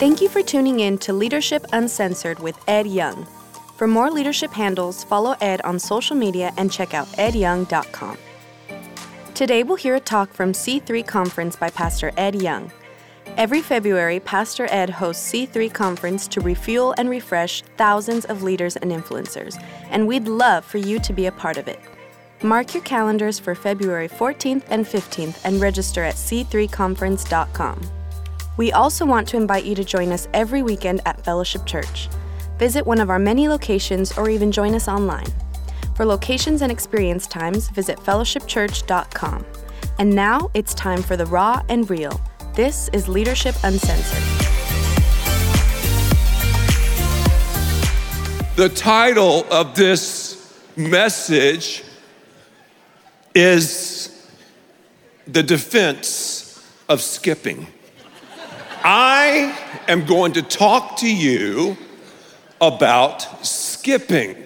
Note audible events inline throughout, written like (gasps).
Thank you for tuning in to Leadership Uncensored with Ed Young. For more leadership handles, follow Ed on social media and check out edyoung.com. Today we'll hear a talk from C3 Conference by Pastor Ed Young. Every February, Pastor Ed hosts C3 Conference to refuel and refresh thousands of leaders and influencers, and we'd love for you to be a part of it. Mark your calendars for February 14th and 15th and register at c3conference.com. We also want to invite you to join us every weekend at Fellowship Church. Visit one of our many locations or even join us online. For locations and experience times, visit fellowshipchurch.com. And now it's time for the raw and real. This is Leadership Uncensored. The title of this message is The Defense of Skipping. I am going to talk to you about skipping.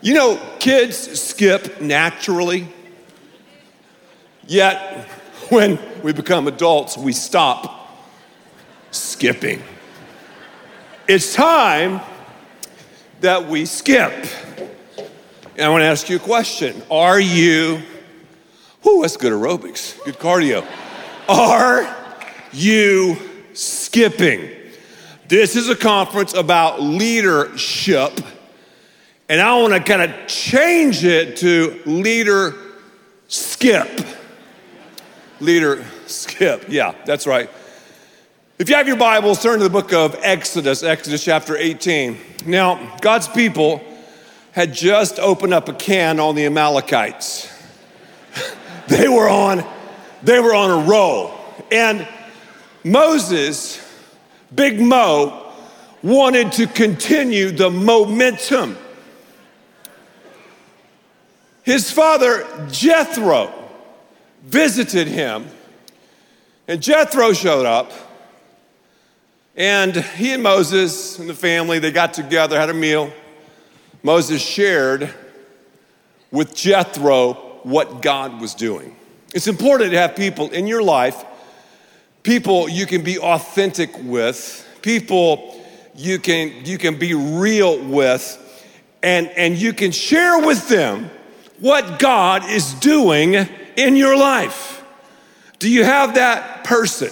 You know, kids skip naturally, yet when we become adults, we stop skipping. It's time that we skip. And I want to ask you a question. Are you, whoo, that's good aerobics, good cardio. Are you skipping? This is a conference about leadership, and I want to kind of change it to leader skip. Leader skip, yeah, that's right. If you have your Bibles, turn to the book of Exodus, Exodus chapter 18. Now, God's people had just opened up a can on the Amalekites. (laughs) they were on, they were on a roll. And Moses, Big Mo, wanted to continue the momentum. His father, Jethro, visited him, and Jethro showed up. And he and Moses and the family, they got together, had a meal. Moses shared with Jethro what God was doing. It's important to have people in your life people you can be authentic with, people you can, you can be real with, and, and you can share with them what God is doing in your life. Do you have that person?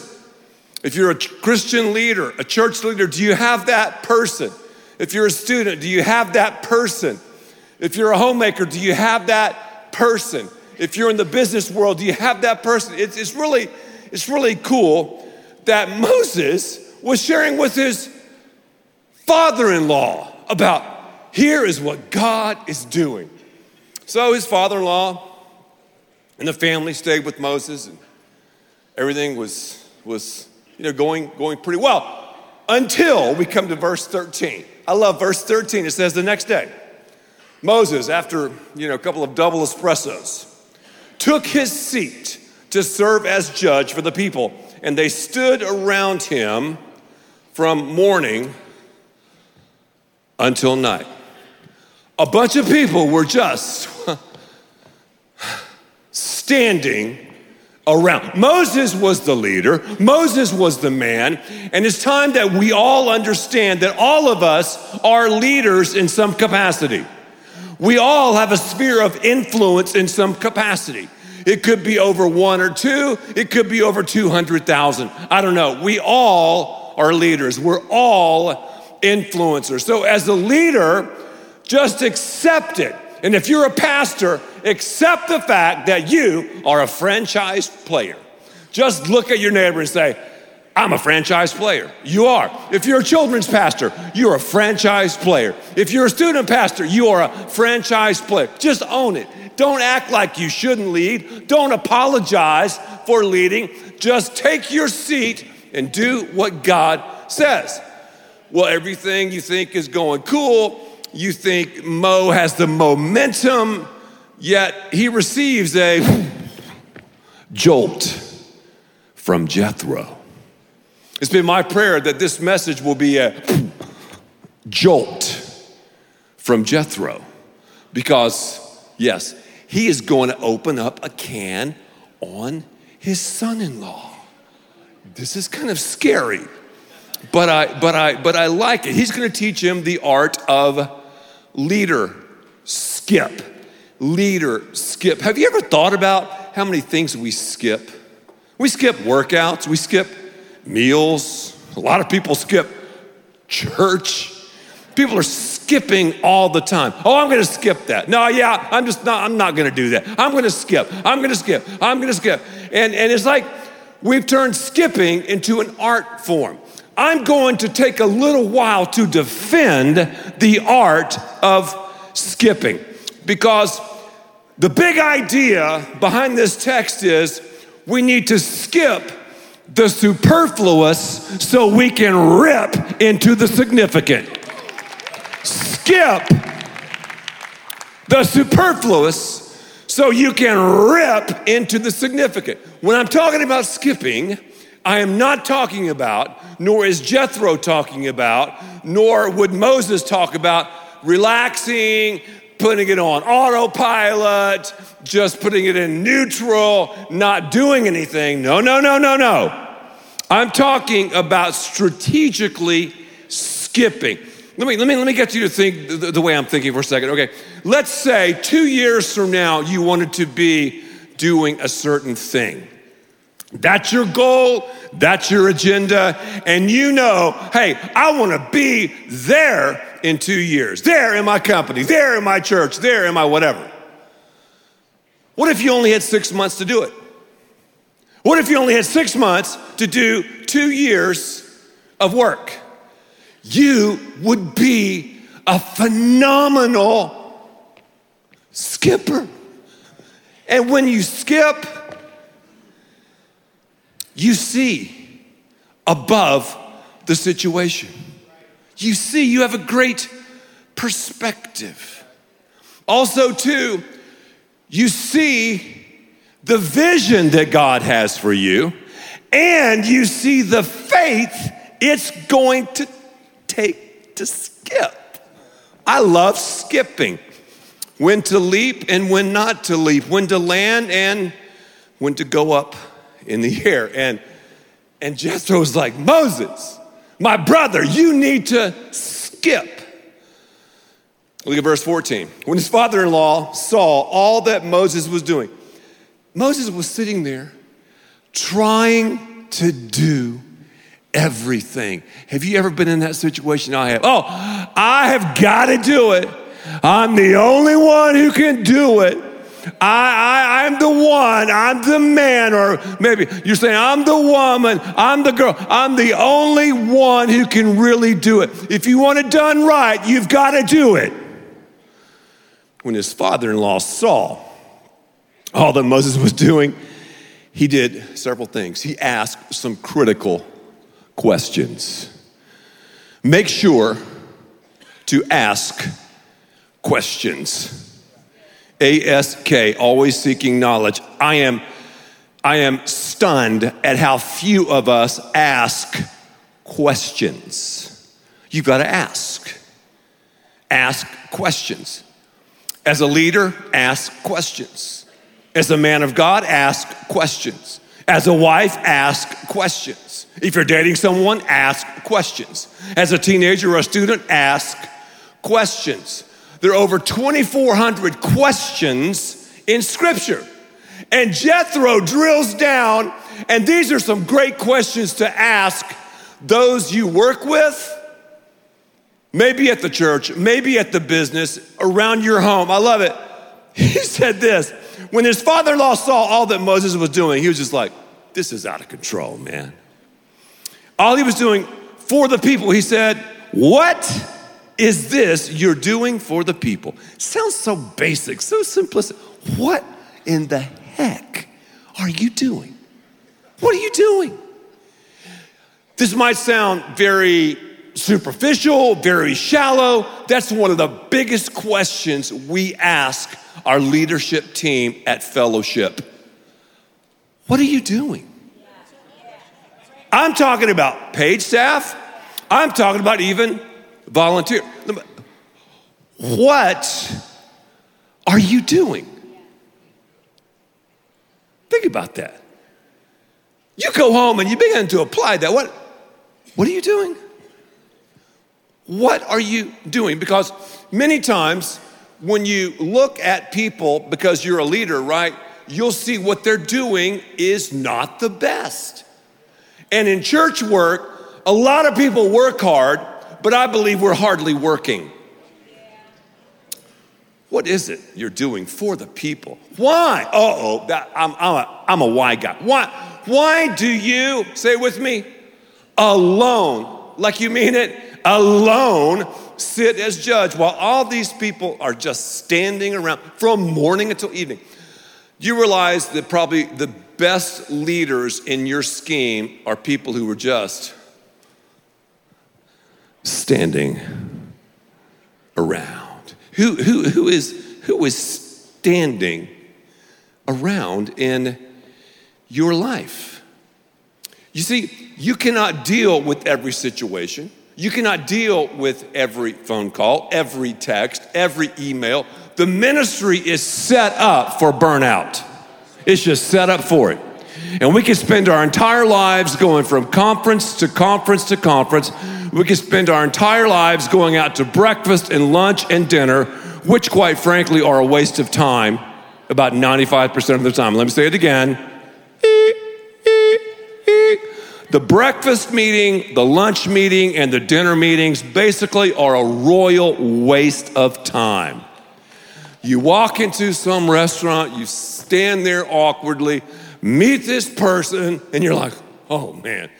If you're a Christian leader, a church leader, do you have that person? If you're a student, do you have that person? If you're a homemaker, do you have that person? If you're in the business world, do you have that person? It's, it's really it's really cool that Moses was sharing with his father in law about here is what God is doing. So his father in law and the family stayed with Moses, and everything was, was you know, going, going pretty well until we come to verse 13. I love verse 13. It says the next day, Moses, after you know, a couple of double espressos, took his seat to serve as judge for the people. And they stood around him from morning until night. A bunch of people were just standing around. Moses was the leader, Moses was the man, and it's time that we all understand that all of us are leaders in some capacity. We all have a sphere of influence in some capacity. It could be over one or two, it could be over 200,000. I don't know. We all are leaders, we're all influencers. So, as a leader, just accept it. And if you're a pastor, accept the fact that you are a franchise player. Just look at your neighbor and say, I'm a franchise player. You are. If you're a children's pastor, you're a franchise player. If you're a student pastor, you are a franchise player. Just own it. Don't act like you shouldn't lead. Don't apologize for leading. Just take your seat and do what God says. Well, everything you think is going cool. You think Mo has the momentum, yet he receives a (laughs) jolt from Jethro. It's been my prayer that this message will be a jolt from Jethro because, yes, he is going to open up a can on his son in law. this is kind of scary, but I, but I, but I like it. He's going to teach him the art of leader skip. Leader skip. Have you ever thought about how many things we skip? We skip workouts, we skip meals. A lot of people skip church. People are skipping all the time. Oh, I'm gonna skip that. No, yeah, I'm just not, I'm not gonna do that. I'm gonna skip. I'm gonna skip. I'm gonna skip. And, and it's like we've turned skipping into an art form. I'm going to take a little while to defend the art of skipping because the big idea behind this text is we need to skip the superfluous so we can rip into the significant. Skip the superfluous so you can rip into the significant. When I'm talking about skipping, I am not talking about, nor is Jethro talking about, nor would Moses talk about relaxing, putting it on autopilot, just putting it in neutral, not doing anything. No, no, no, no, no. I'm talking about strategically skipping. Let me, let me, let me get you to think the, the way I'm thinking for a second. Okay, let's say two years from now you wanted to be doing a certain thing. That's your goal, that's your agenda, and you know, hey, I wanna be there in two years, there in my company, there in my church, there in my whatever. What if you only had six months to do it? What if you only had six months to do two years of work? You would be a phenomenal skipper. And when you skip, you see above the situation. You see, you have a great perspective. Also, too, you see the vision that God has for you, and you see the faith it's going to take to skip. I love skipping. When to leap and when not to leap, when to land and when to go up in the (laughs) air. And, and Jethro was like, Moses, my brother, you need to skip. Look at verse 14. When his father in law saw all that Moses was doing, Moses was sitting there trying to do everything. Have you ever been in that situation? I have. Oh, I have got to do it. I'm the only one who can do it. I, I, I'm the one, I'm the man, or maybe you're saying, I'm the woman, I'm the girl, I'm the only one who can really do it. If you want it done right, you've got to do it. When his father in law saw all that Moses was doing, he did several things. He asked some critical questions. Make sure to ask questions. ASK, always seeking knowledge. I am, I am stunned at how few of us ask questions. You've got to ask. Ask questions. As a leader, ask questions. As a man of God, ask questions. As a wife, ask questions. If you're dating someone, ask questions. As a teenager or a student, ask questions. There are over 2,400 questions in Scripture. And Jethro drills down, and these are some great questions to ask those you work with, maybe at the church, maybe at the business, around your home. I love it. (laughs) He said this when his father in law saw all that Moses was doing, he was just like, This is out of control, man. All he was doing for the people, he said, What is this you're doing for the people? Sounds so basic, so simplistic. What in the heck are you doing? What are you doing? This might sound very superficial, very shallow. That's one of the biggest questions we ask our leadership team at fellowship. What are you doing? I'm talking about paid staff. I'm talking about even volunteer. What are you doing? Think about that. You go home and you begin to apply that. What, what are you doing? What are you doing? Because many times when you look at people, because you're a leader, right, you'll see what they're doing is not the best. And in church work, a lot of people work hard, but I believe we're hardly working. What is it you're doing for the people? Why? Uh oh, I'm, I'm, a, I'm a why guy. Why? Why do you, say with me, alone, like you mean it, alone sit as judge while all these people are just standing around from morning until evening? You realize that probably the best leaders in your scheme are people who were just standing around. Who, who, who, is, who is standing around in your life? You see, you cannot deal with every situation. You cannot deal with every phone call, every text, every email. The ministry is set up for burnout. It's just set up for it. And we can spend our entire lives going from conference to conference to conference. We can spend our entire lives going out to breakfast and lunch and dinner, which, quite frankly, are a waste of time about 95% of the time. Let me say it again. The breakfast meeting, the lunch meeting, and the dinner meetings basically are a royal waste of time. You walk into some restaurant, you stand there awkwardly, meet this person, and you're like, oh man.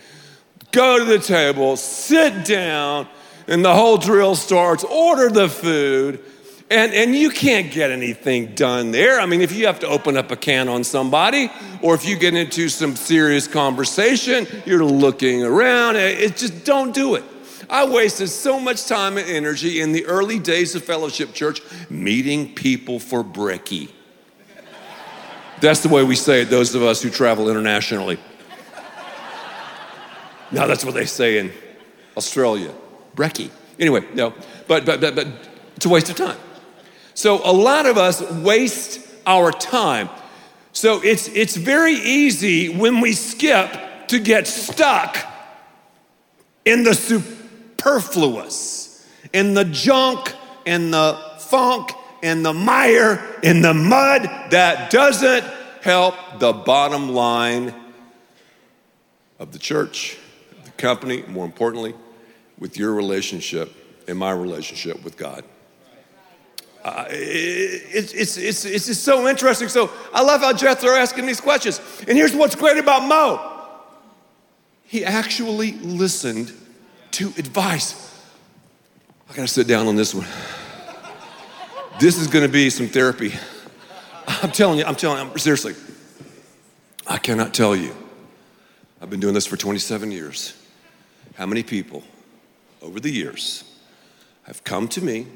Go to the table, sit down, and the whole drill starts. Order the food. And, and you can't get anything done there. I mean, if you have to open up a can on somebody, or if you get into some serious conversation, you're looking around. Eh, it just don't do it. I wasted so much time and energy in the early days of Fellowship Church meeting people for brekkie. That's the way we say it, those of us who travel internationally. Now, that's what they say in Australia brekkie. Anyway, no, but, but, but, but it's a waste of time. So, a lot of us waste our time. So, it's, it's very easy when we skip to get stuck in the superfluous, in the junk, in the funk, in the mire, in the mud that doesn't help the bottom line of the church, company, more importantly, with your relationship and my relationship with God. Uh, it, it's, it's, it's just so interesting. So I love how Jethro asking these questions. And here's what's great about Mo he actually listened to advice. I gotta sit down on this one. This is gonna be some therapy. I'm telling you, I'm telling you, seriously. I cannot tell you. I've been doing this for 27 years. How many people over the years have come to me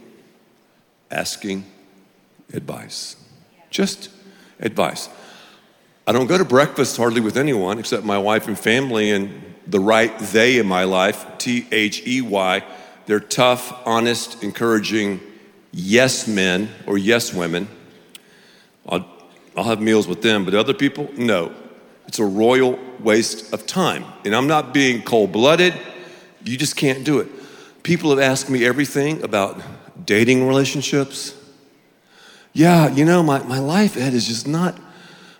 asking advice. Just advice. I don't go to breakfast hardly with anyone except my wife and family and the right they in my life, T H E Y. They're tough, honest, encouraging yes men or yes women. I'll, I'll have meals with them, but other people, no. It's a royal waste of time. And I'm not being cold blooded, you just can't do it. People have asked me everything about dating relationships. Yeah, you know, my, my life, Ed, is just not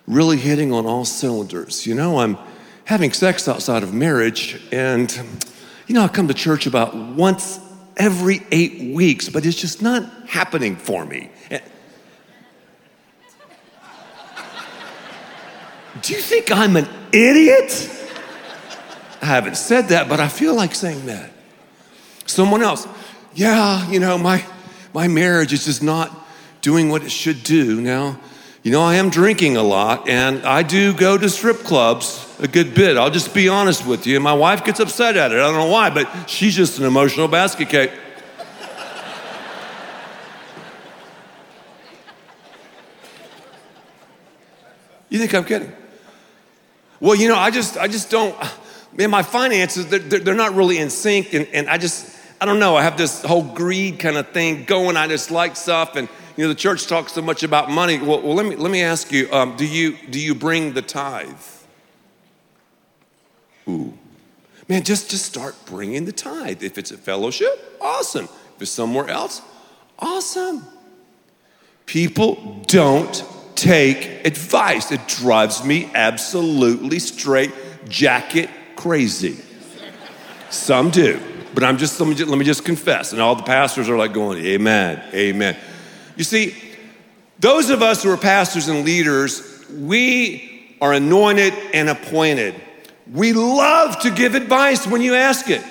really hitting on all cylinders. You know, I'm having sex outside of marriage, and, you know, I come to church about once every eight weeks, but it's just not happening for me. Do you think I'm an idiot? I haven't said that, but I feel like saying that. Someone else, yeah, you know, my, my marriage is just not doing what it should do. Now, you know, I am drinking a lot and I do go to strip clubs a good bit. I'll just be honest with you. My wife gets upset at it. I don't know why, but she's just an emotional basket cake. You think I'm kidding? Well, you know, I just, I just don't, man, my finances, they're, they're not really in sync. And, and I just, I don't know, I have this whole greed kind of thing going. I just like stuff. And, you know, the church talks so much about money. Well, well let, me, let me ask you um, do you do you bring the tithe? Ooh. Man, just, just start bringing the tithe. If it's a fellowship, awesome. If it's somewhere else, awesome. People don't take advice. It drives me absolutely straight jacket crazy. Some do, but I'm just let me, just let me just confess. And all the pastors are like going, Amen, Amen. You see, those of us who are pastors and leaders, we are anointed and appointed. We love to give advice when you ask it.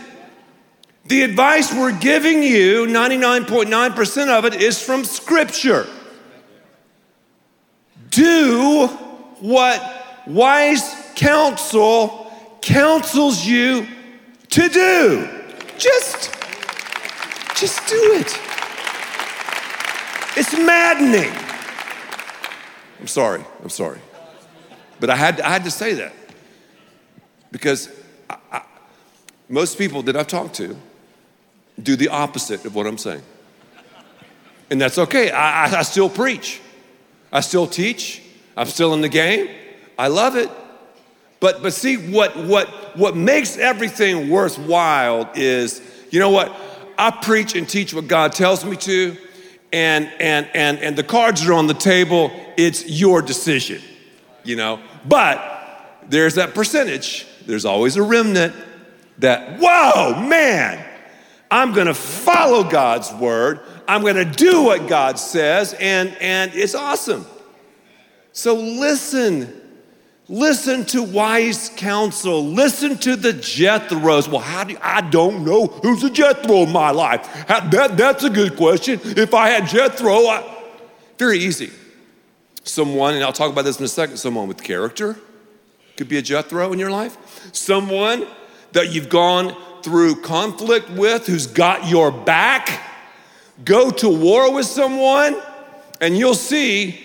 The advice we're giving you, 99.9% of it, is from Scripture. Do what wise counsel counsels you to do. Just, just do it. It's maddening. I'm sorry, I'm sorry. But I had, I had to say that because I, I, most people that I've talked to do the opposite of what I'm saying. And that's okay. I, I, I still preach, I still teach, I'm still in the game. I love it. But, but see, what, what, what makes everything worthwhile is, you know what? I preach and teach what God tells me to, and, and, and, and the cards are on the table. It's your decision, you know? But there's that percentage, there's always a remnant that, whoa, man, I'm gonna follow God's word. I'm gonna do what God says, and, and it's awesome. So listen. Listen to wise counsel. Listen to the Jethros. Well, how do you, I don't know who's a Jethro in my life. How, that, that's a good question. If I had Jethro, I, very easy. Someone, and I'll talk about this in a second, someone with character could be a Jethro in your life. Someone that you've gone through conflict with who's got your back. Go to war with someone, and you'll see,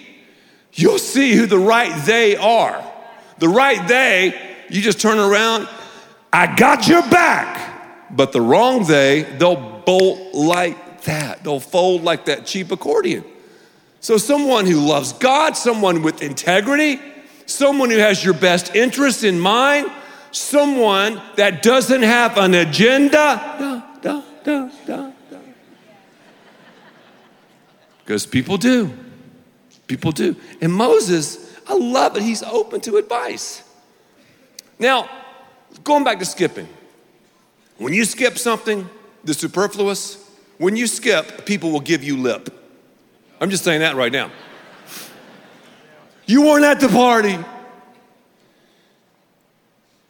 you'll see who the right they are. The right they, you just turn around, I got your back. But the wrong they, they'll bolt like that. They'll fold like that cheap accordion. So, someone who loves God, someone with integrity, someone who has your best interest in mind, someone that doesn't have an agenda. Da, da, da, because people do. People do. And Moses, I love it. He's open to advice. Now, going back to skipping, when you skip something, the superfluous, when you skip, people will give you lip. I'm just saying that right now. You weren't at the party.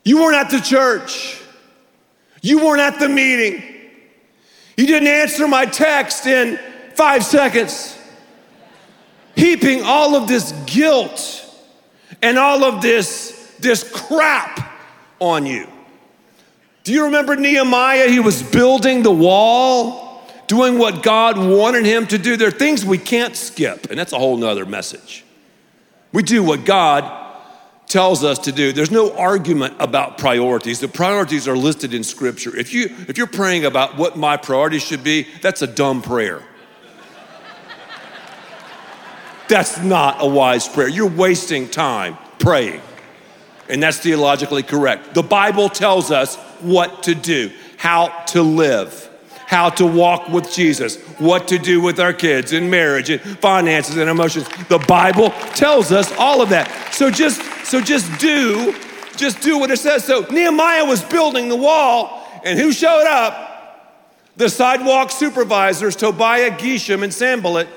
You weren't at the church. You weren't at the meeting. You didn't answer my text in five seconds. Heaping all of this guilt and all of this, this crap on you. Do you remember Nehemiah? He was building the wall, doing what God wanted him to do. There are things we can't skip, and that's a whole nother message. We do what God tells us to do. There's no argument about priorities. The priorities are listed in scripture. If you if you're praying about what my priorities should be, that's a dumb prayer. That's not a wise prayer. You're wasting time praying. And that's theologically correct. The Bible tells us what to do, how to live, how to walk with Jesus, what to do with our kids in marriage and finances and emotions. The Bible tells us all of that. So just so just do just do what it says. So Nehemiah was building the wall and who showed up? The sidewalk supervisors, Tobiah, Geshem, and Sanballat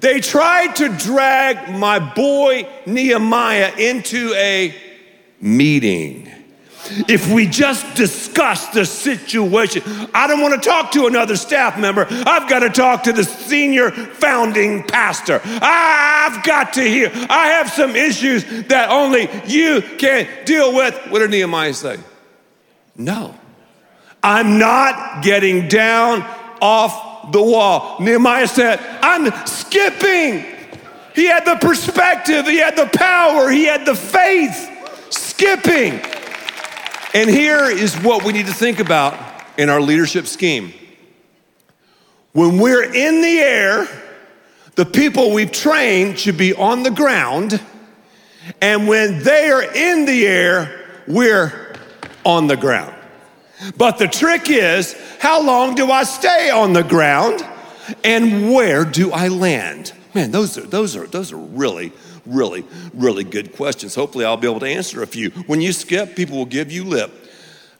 they tried to drag my boy Nehemiah into a meeting. If we just discuss the situation, I don't want to talk to another staff member. I've got to talk to the senior founding pastor. I've got to hear. I have some issues that only you can deal with. What did Nehemiah say? No. I'm not getting down off the wall. Nehemiah said, I'm skipping. He had the perspective, he had the power, he had the faith, skipping. And here is what we need to think about in our leadership scheme. When we're in the air, the people we've trained should be on the ground. And when they are in the air, we're on the ground. But the trick is, how long do I stay on the ground and where do I land? Man, those are, those are, those are really, really, really good questions. Hopefully, I'll be able to answer a few. When you skip, people will give you lip.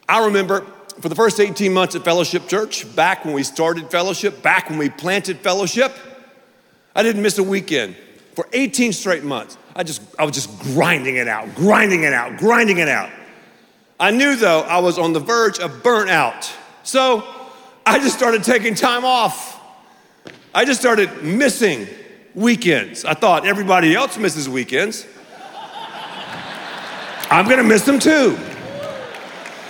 I remember for the first 18 months at Fellowship Church, back when we started Fellowship, back when we planted Fellowship, I didn't miss a weekend for 18 straight months. I just, I was just grinding it out, grinding it out, grinding it out. I knew though I was on the verge of burnout. So I just started taking time off. I just started missing weekends. I thought everybody else misses weekends. I'm gonna miss them too.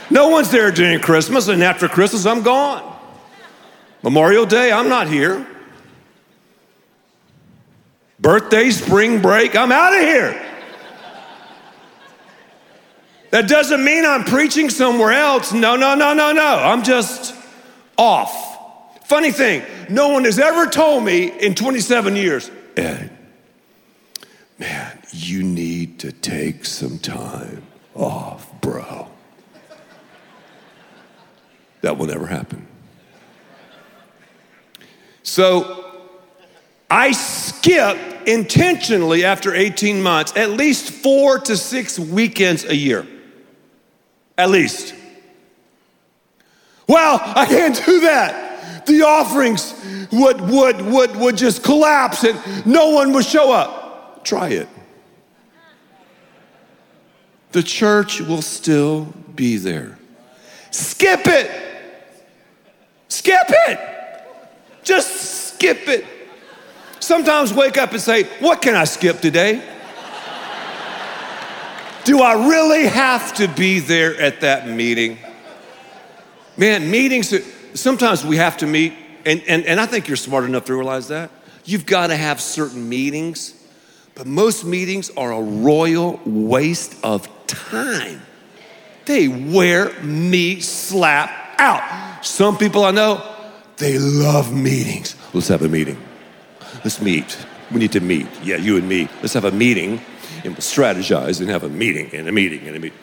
No one's there during Christmas, and after Christmas, I'm gone. Memorial Day, I'm not here. Birthday, spring break, I'm out of here. That doesn't mean I'm preaching somewhere else. No, no, no, no, no. I'm just off. Funny thing, no one has ever told me in 27 years, Ed, man, you need to take some time off, bro. That will never happen. So I skip intentionally after 18 months at least four to six weekends a year. At least. Well, I can't do that. The offerings would, would, would, would just collapse and no one would show up. Try it. The church will still be there. Skip it. Skip it. Just skip it. Sometimes wake up and say, What can I skip today? Do I really have to be there at that meeting? Man, meetings, sometimes we have to meet, and, and, and I think you're smart enough to realize that. You've got to have certain meetings, but most meetings are a royal waste of time. They wear me slap out. Some people I know, they love meetings. Let's have a meeting. Let's meet. We need to meet. Yeah, you and me. Let's have a meeting and we'll strategize and have a meeting and a meeting and a meeting.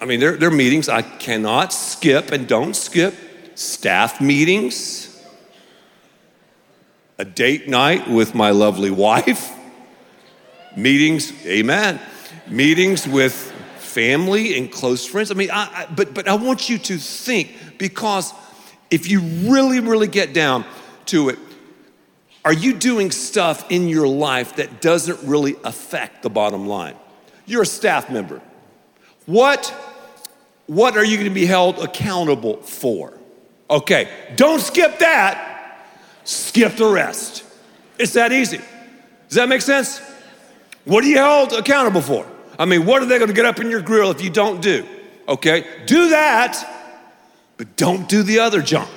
I mean, there, there are meetings I cannot skip and don't skip. Staff meetings, a date night with my lovely wife, meetings, amen, meetings with family and close friends. I mean, I, I, but, but I want you to think because if you really, really get down to it, are you doing stuff in your life that doesn't really affect the bottom line? You're a staff member. What, what are you going to be held accountable for? Okay, don't skip that, skip the rest. It's that easy. Does that make sense? What are you held accountable for? I mean, what are they going to get up in your grill if you don't do? Okay, do that, but don't do the other junk.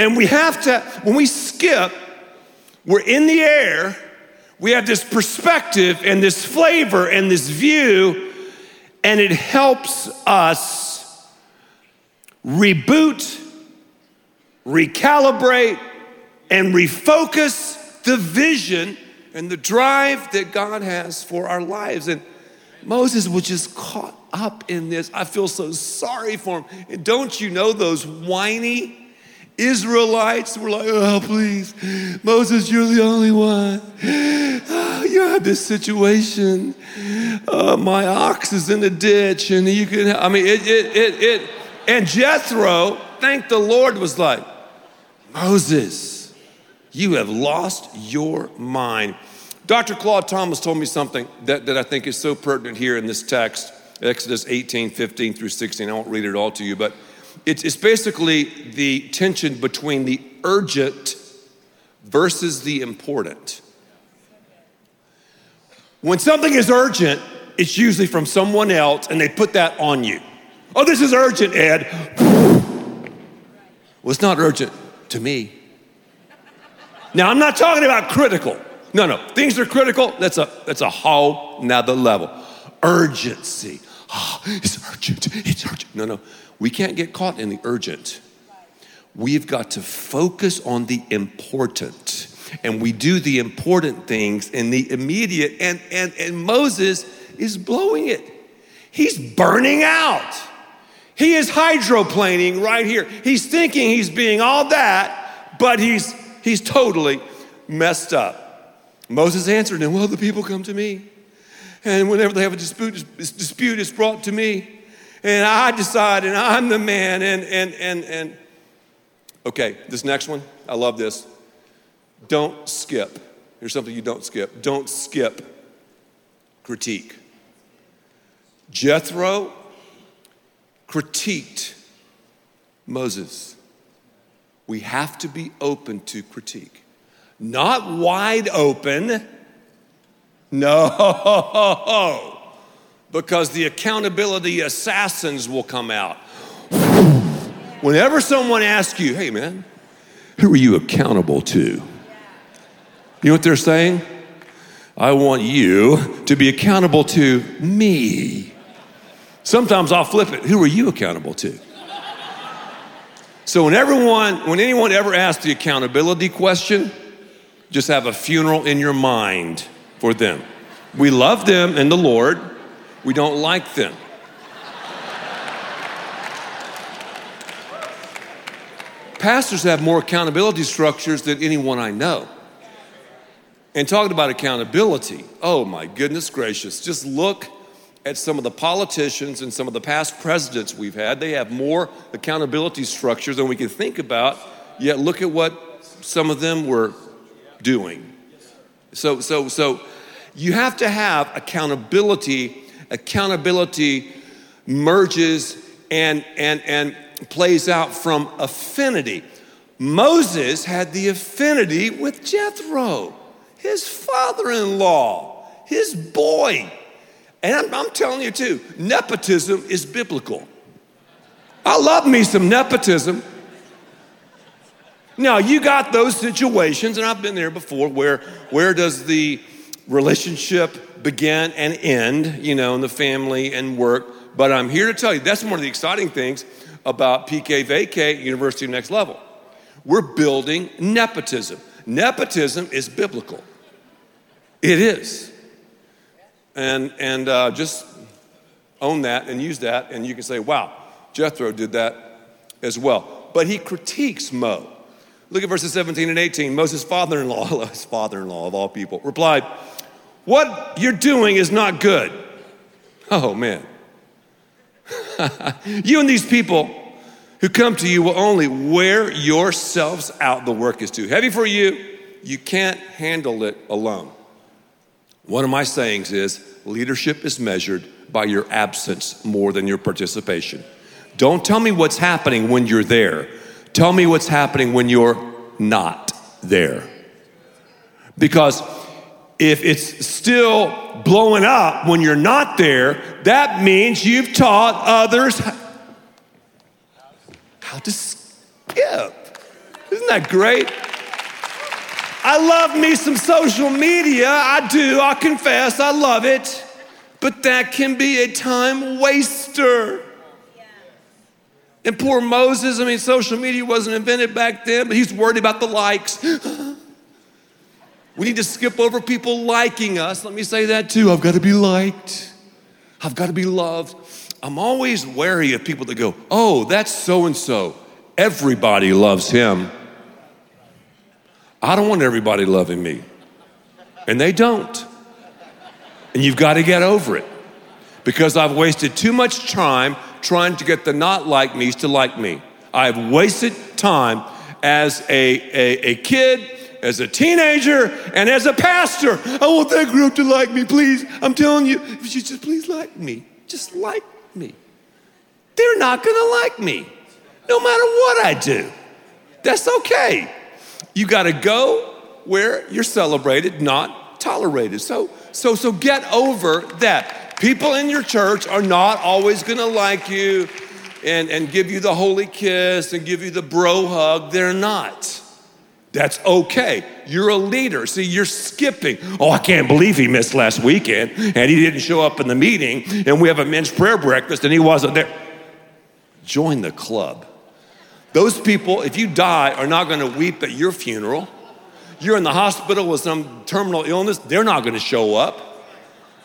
And we have to, when we skip, we're in the air, we have this perspective and this flavor and this view, and it helps us reboot, recalibrate, and refocus the vision and the drive that God has for our lives. And Moses was just caught up in this. I feel so sorry for him. And don't you know those whiny, Israelites were like, oh, please, Moses, you're the only one. Oh, you have this situation. Uh, my ox is in the ditch, and you can, I mean, it, it, it, it. And Jethro, thank the Lord, was like, Moses, you have lost your mind. Dr. Claude Thomas told me something that, that I think is so pertinent here in this text, Exodus 18, 15 through 16. I won't read it all to you, but it's, basically the tension between the urgent versus the important. When something is urgent, it's usually from someone else and they put that on you. Oh, this is urgent, Ed. Well, it's not urgent to me. Now, I'm not talking about critical. No, no. Things are critical. That's a that's a whole nother level. Urgency. Oh, it's urgent. It's urgent. No, no. We can't get caught in the urgent. We've got to focus on the important. And we do the important things in the immediate. And, and, and Moses is blowing it. He's burning out. He is hydroplaning right here. He's thinking he's being all that, but he's, he's totally messed up. Moses answered him, Well, the people come to me. And whenever they have a dispute, dispute is brought to me. And I decide, and I'm the man. And, and, and, and, okay, this next one, I love this. Don't skip. Here's something you don't skip. Don't skip critique. Jethro critiqued Moses. We have to be open to critique. Not wide open. No. (laughs) Because the accountability assassins will come out. Whenever someone asks you, hey man, who are you accountable to? You know what they're saying? I want you to be accountable to me. Sometimes I'll flip it. Who are you accountable to? So when everyone, when anyone ever asks the accountability question, just have a funeral in your mind for them. We love them in the Lord. We don't like them. Pastors have more accountability structures than anyone I know. And talking about accountability, oh my goodness gracious, just look at some of the politicians and some of the past presidents we've had. They have more accountability structures than we can think about, yet look at what some of them were doing. So, so, so you have to have accountability. Accountability merges and, and, and plays out from affinity. Moses had the affinity with Jethro, his father in law, his boy. And I'm, I'm, telling you too, nepotism is biblical. I love me some nepotism. Now, you got those situations, and I've been there before, where where does the relationship begin and end, you know, in the family and work? But I'm here to tell you that's one of the exciting things about PKVK University Next Level. We're building nepotism. Nepotism is biblical. It is. And, and uh, just own that and use that, and you can say, wow, Jethro did that as well. But he critiques Mo. Look at verses 17 and 18. Moses' father in law, his (laughs) father in law of all people, replied, What you're doing is not good. Oh, man. (laughs) you and these people who come to you will only wear yourselves out. The work is too heavy for you. You can't handle it alone. One of my sayings is leadership is measured by your absence more than your participation. Don't tell me what's happening when you're there. Tell me what's happening when you're not there. Because if it's still blowing up when you're not there, that means you've taught others how to skip. Isn't that great? I love me some social media. I do, I confess, I love it. But that can be a time waster. And poor Moses, I mean, social media wasn't invented back then, but he's worried about the likes. (gasps) we need to skip over people liking us. Let me say that too. I've got to be liked, I've got to be loved. I'm always wary of people that go, oh, that's so and so. Everybody loves him. I don't want everybody loving me. And they don't. And you've got to get over it because I've wasted too much time trying to get the not like me's to like me. I've wasted time as a, a, a kid, as a teenager, and as a pastor. I want that group to like me, please. I'm telling you, if you just please like me, just like me. They're not gonna like me, no matter what I do. That's okay. You gotta go where you're celebrated, not tolerated. So, so, so get over that. People in your church are not always gonna like you and, and give you the holy kiss and give you the bro hug. They're not. That's okay. You're a leader. See, you're skipping. Oh, I can't believe he missed last weekend and he didn't show up in the meeting and we have a men's prayer breakfast and he wasn't there. Join the club. Those people, if you die, are not gonna weep at your funeral. You're in the hospital with some terminal illness, they're not gonna show up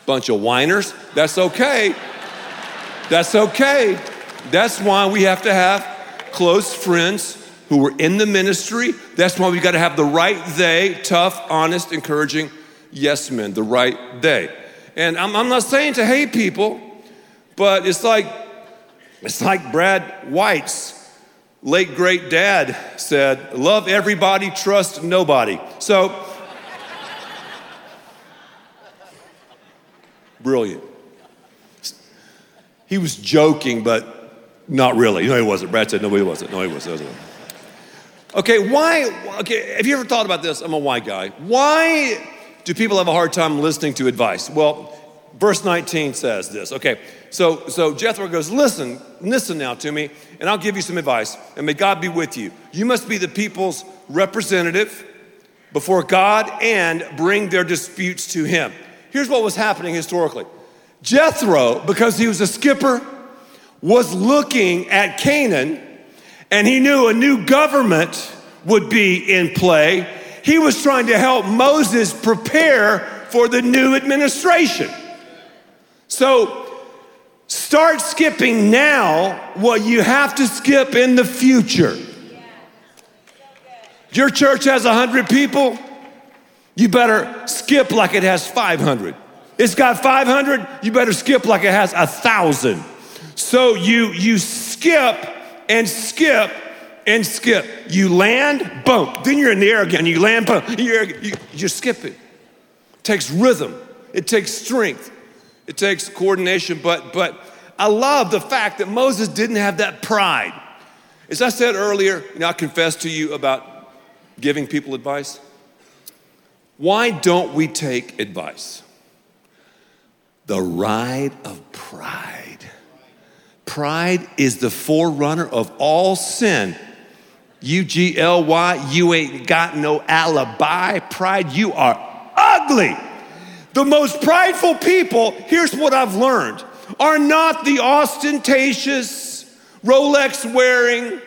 bunch of whiners. That's okay. That's okay. That's why we have to have close friends who were in the ministry. That's why we got to have the right they, tough, honest, encouraging yes men, the right they. And I'm, I'm not saying to hate people, but it's like it's like Brad White's late great dad said, "Love everybody, trust nobody." So brilliant. He was joking, but not really. No, he wasn't. Brad said, "No, he wasn't. No, he wasn't." Okay, why? Okay, have you ever thought about this? I'm a why guy. Why do people have a hard time listening to advice? Well, verse 19 says this. Okay, so so Jethro goes, listen, listen now to me, and I'll give you some advice, and may God be with you. You must be the people's representative before God and bring their disputes to Him. Here's what was happening historically. Jethro, because he was a skipper, was looking at Canaan and he knew a new government would be in play. He was trying to help Moses prepare for the new administration. So start skipping now what you have to skip in the future. Your church has 100 people, you better skip like it has 500. It's got 500, you better skip like it has a 1,000. So you you skip and skip and skip. You land, boom. Then you're in the air again. You land, boom. You're, you, you skip it. It takes rhythm. It takes strength. It takes coordination. But but I love the fact that Moses didn't have that pride. As I said earlier, you know, I confessed to you about giving people advice. Why don't we take advice? The ride of pride. Pride is the forerunner of all sin. U G L Y, you ain't got no alibi. Pride, you are ugly. The most prideful people, here's what I've learned, are not the ostentatious, Rolex wearing,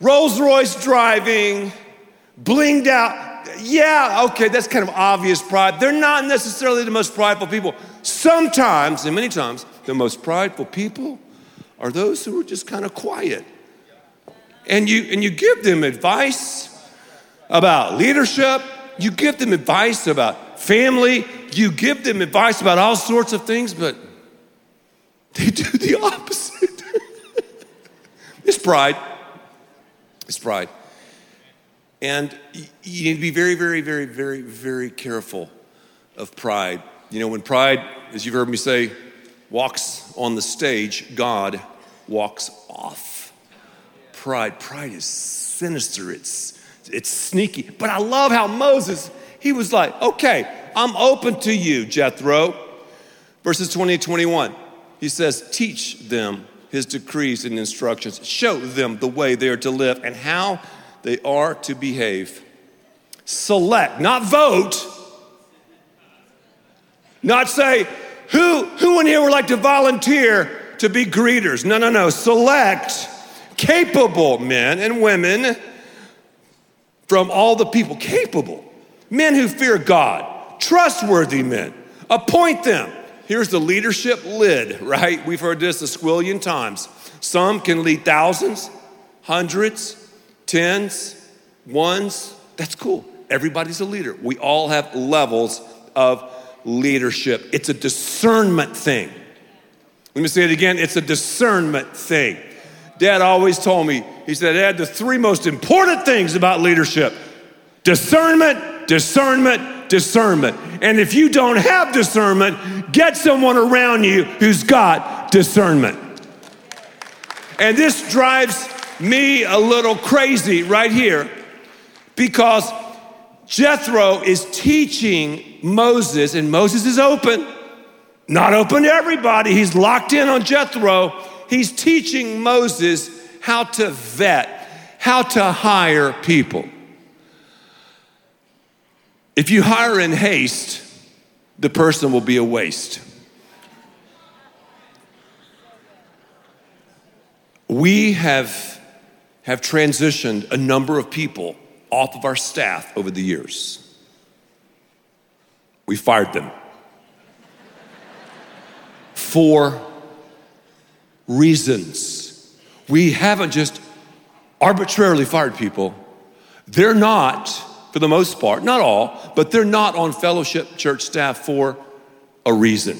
Rolls Royce driving, blinged out. Yeah, okay, that's kind of obvious pride. They're not necessarily the most prideful people. Sometimes, and many times, the most prideful people are those who are just kind of quiet. And you, and you give them advice about leadership, you give them advice about family, you give them advice about all sorts of things, but they do the (laughs) opposite. (laughs) it's pride. It's pride. And you need to be very, very, very, very, very careful of pride. You know, when pride, as you've heard me say, walks on the stage, God walks off. Pride, pride is sinister. It's it's sneaky. But I love how Moses, he was like, okay, I'm open to you, Jethro. Verses 20 and 21. He says, teach them his decrees and instructions. Show them the way they are to live and how they are to behave. Select, not vote. Not say, who, who in here would like to volunteer to be greeters? No, no, no. Select capable men and women from all the people. Capable. Men who fear God. Trustworthy men. Appoint them. Here's the leadership lid, right? We've heard this a squillion times. Some can lead thousands, hundreds, tens, ones. That's cool. Everybody's a leader. We all have levels of leadership. It's a discernment thing. Let me say it again it's a discernment thing. Dad always told me, he said, Dad, the three most important things about leadership discernment, discernment, discernment. And if you don't have discernment, get someone around you who's got discernment. And this drives me a little crazy right here because Jethro is teaching Moses, and Moses is open, not open to everybody. He's locked in on Jethro. He's teaching Moses how to vet, how to hire people. If you hire in haste, the person will be a waste. We have, have transitioned a number of people off of our staff over the years. We fired them for reasons. We haven't just arbitrarily fired people. They're not, for the most part, not all, but they're not on fellowship church staff for a reason.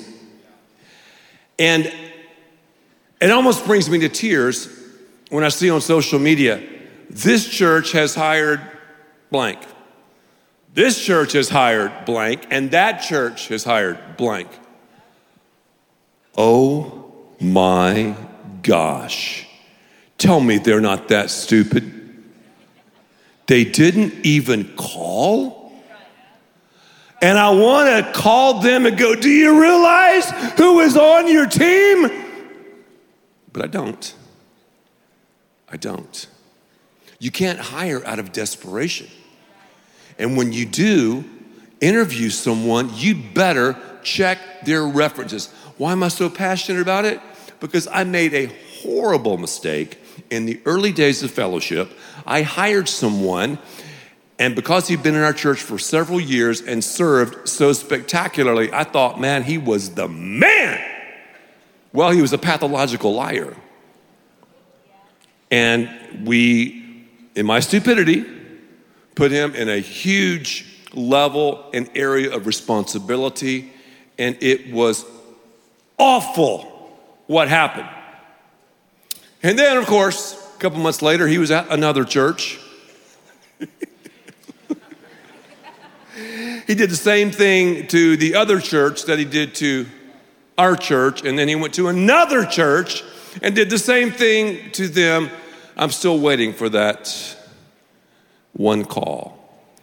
And it almost brings me to tears when I see on social media, this church has hired blank. This church has hired blank, and that church has hired blank. Oh my gosh. Tell me they're not that stupid. They didn't even call? And I want to call them and go, Do you realize who is on your team? But I don't. I don't. You can't hire out of desperation. And when you do interview someone, you'd better check their references. Why am I so passionate about it? Because I made a horrible mistake in the early days of fellowship. I hired someone, and because he'd been in our church for several years and served so spectacularly, I thought, man, he was the man. Well, he was a pathological liar. And we, in my stupidity, put him in a huge level and area of responsibility, and it was awful what happened. And then, of course, a couple months later, he was at another church. (laughs) he did the same thing to the other church that he did to our church, and then he went to another church and did the same thing to them. I'm still waiting for that one call.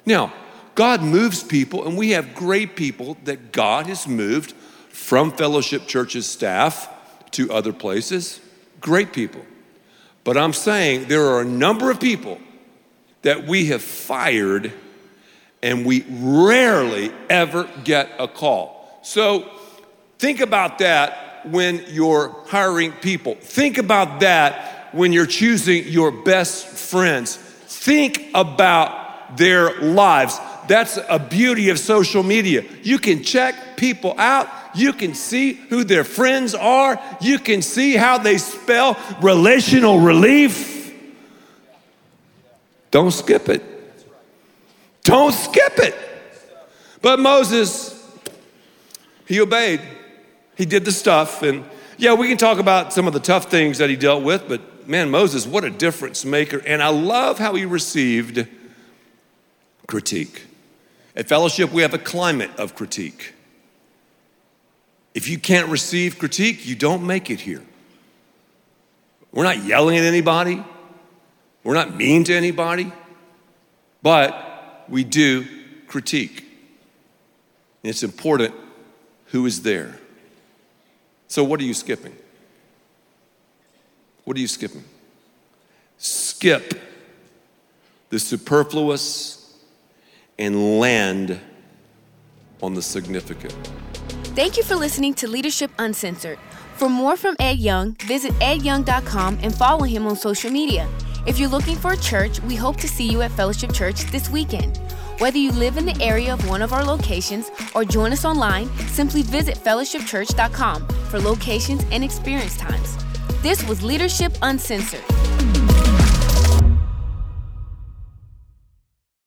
Now, God moves people, and we have great people that God has moved from Fellowship Church's staff to other places. Great people. But I'm saying there are a number of people that we have fired, and we rarely ever get a call. So think about that when you're hiring people. Think about that when you're choosing your best friends. Think about their lives. That's a beauty of social media. You can check people out. You can see who their friends are. You can see how they spell relational relief. Don't skip it. Don't skip it. But Moses, he obeyed. He did the stuff. And yeah, we can talk about some of the tough things that he dealt with, but man, Moses, what a difference maker. And I love how he received critique. At Fellowship, we have a climate of critique. If you can't receive critique, you don't make it here. We're not yelling at anybody, we're not mean to anybody, but we do critique. And it's important who is there. So, what are you skipping? What are you skipping? Skip the superfluous and land on the significant. Thank you for listening to Leadership Uncensored. For more from Ed Young, visit edyoung.com and follow him on social media. If you're looking for a church, we hope to see you at Fellowship Church this weekend. Whether you live in the area of one of our locations or join us online, simply visit fellowshipchurch.com for locations and experience times. This was Leadership Uncensored.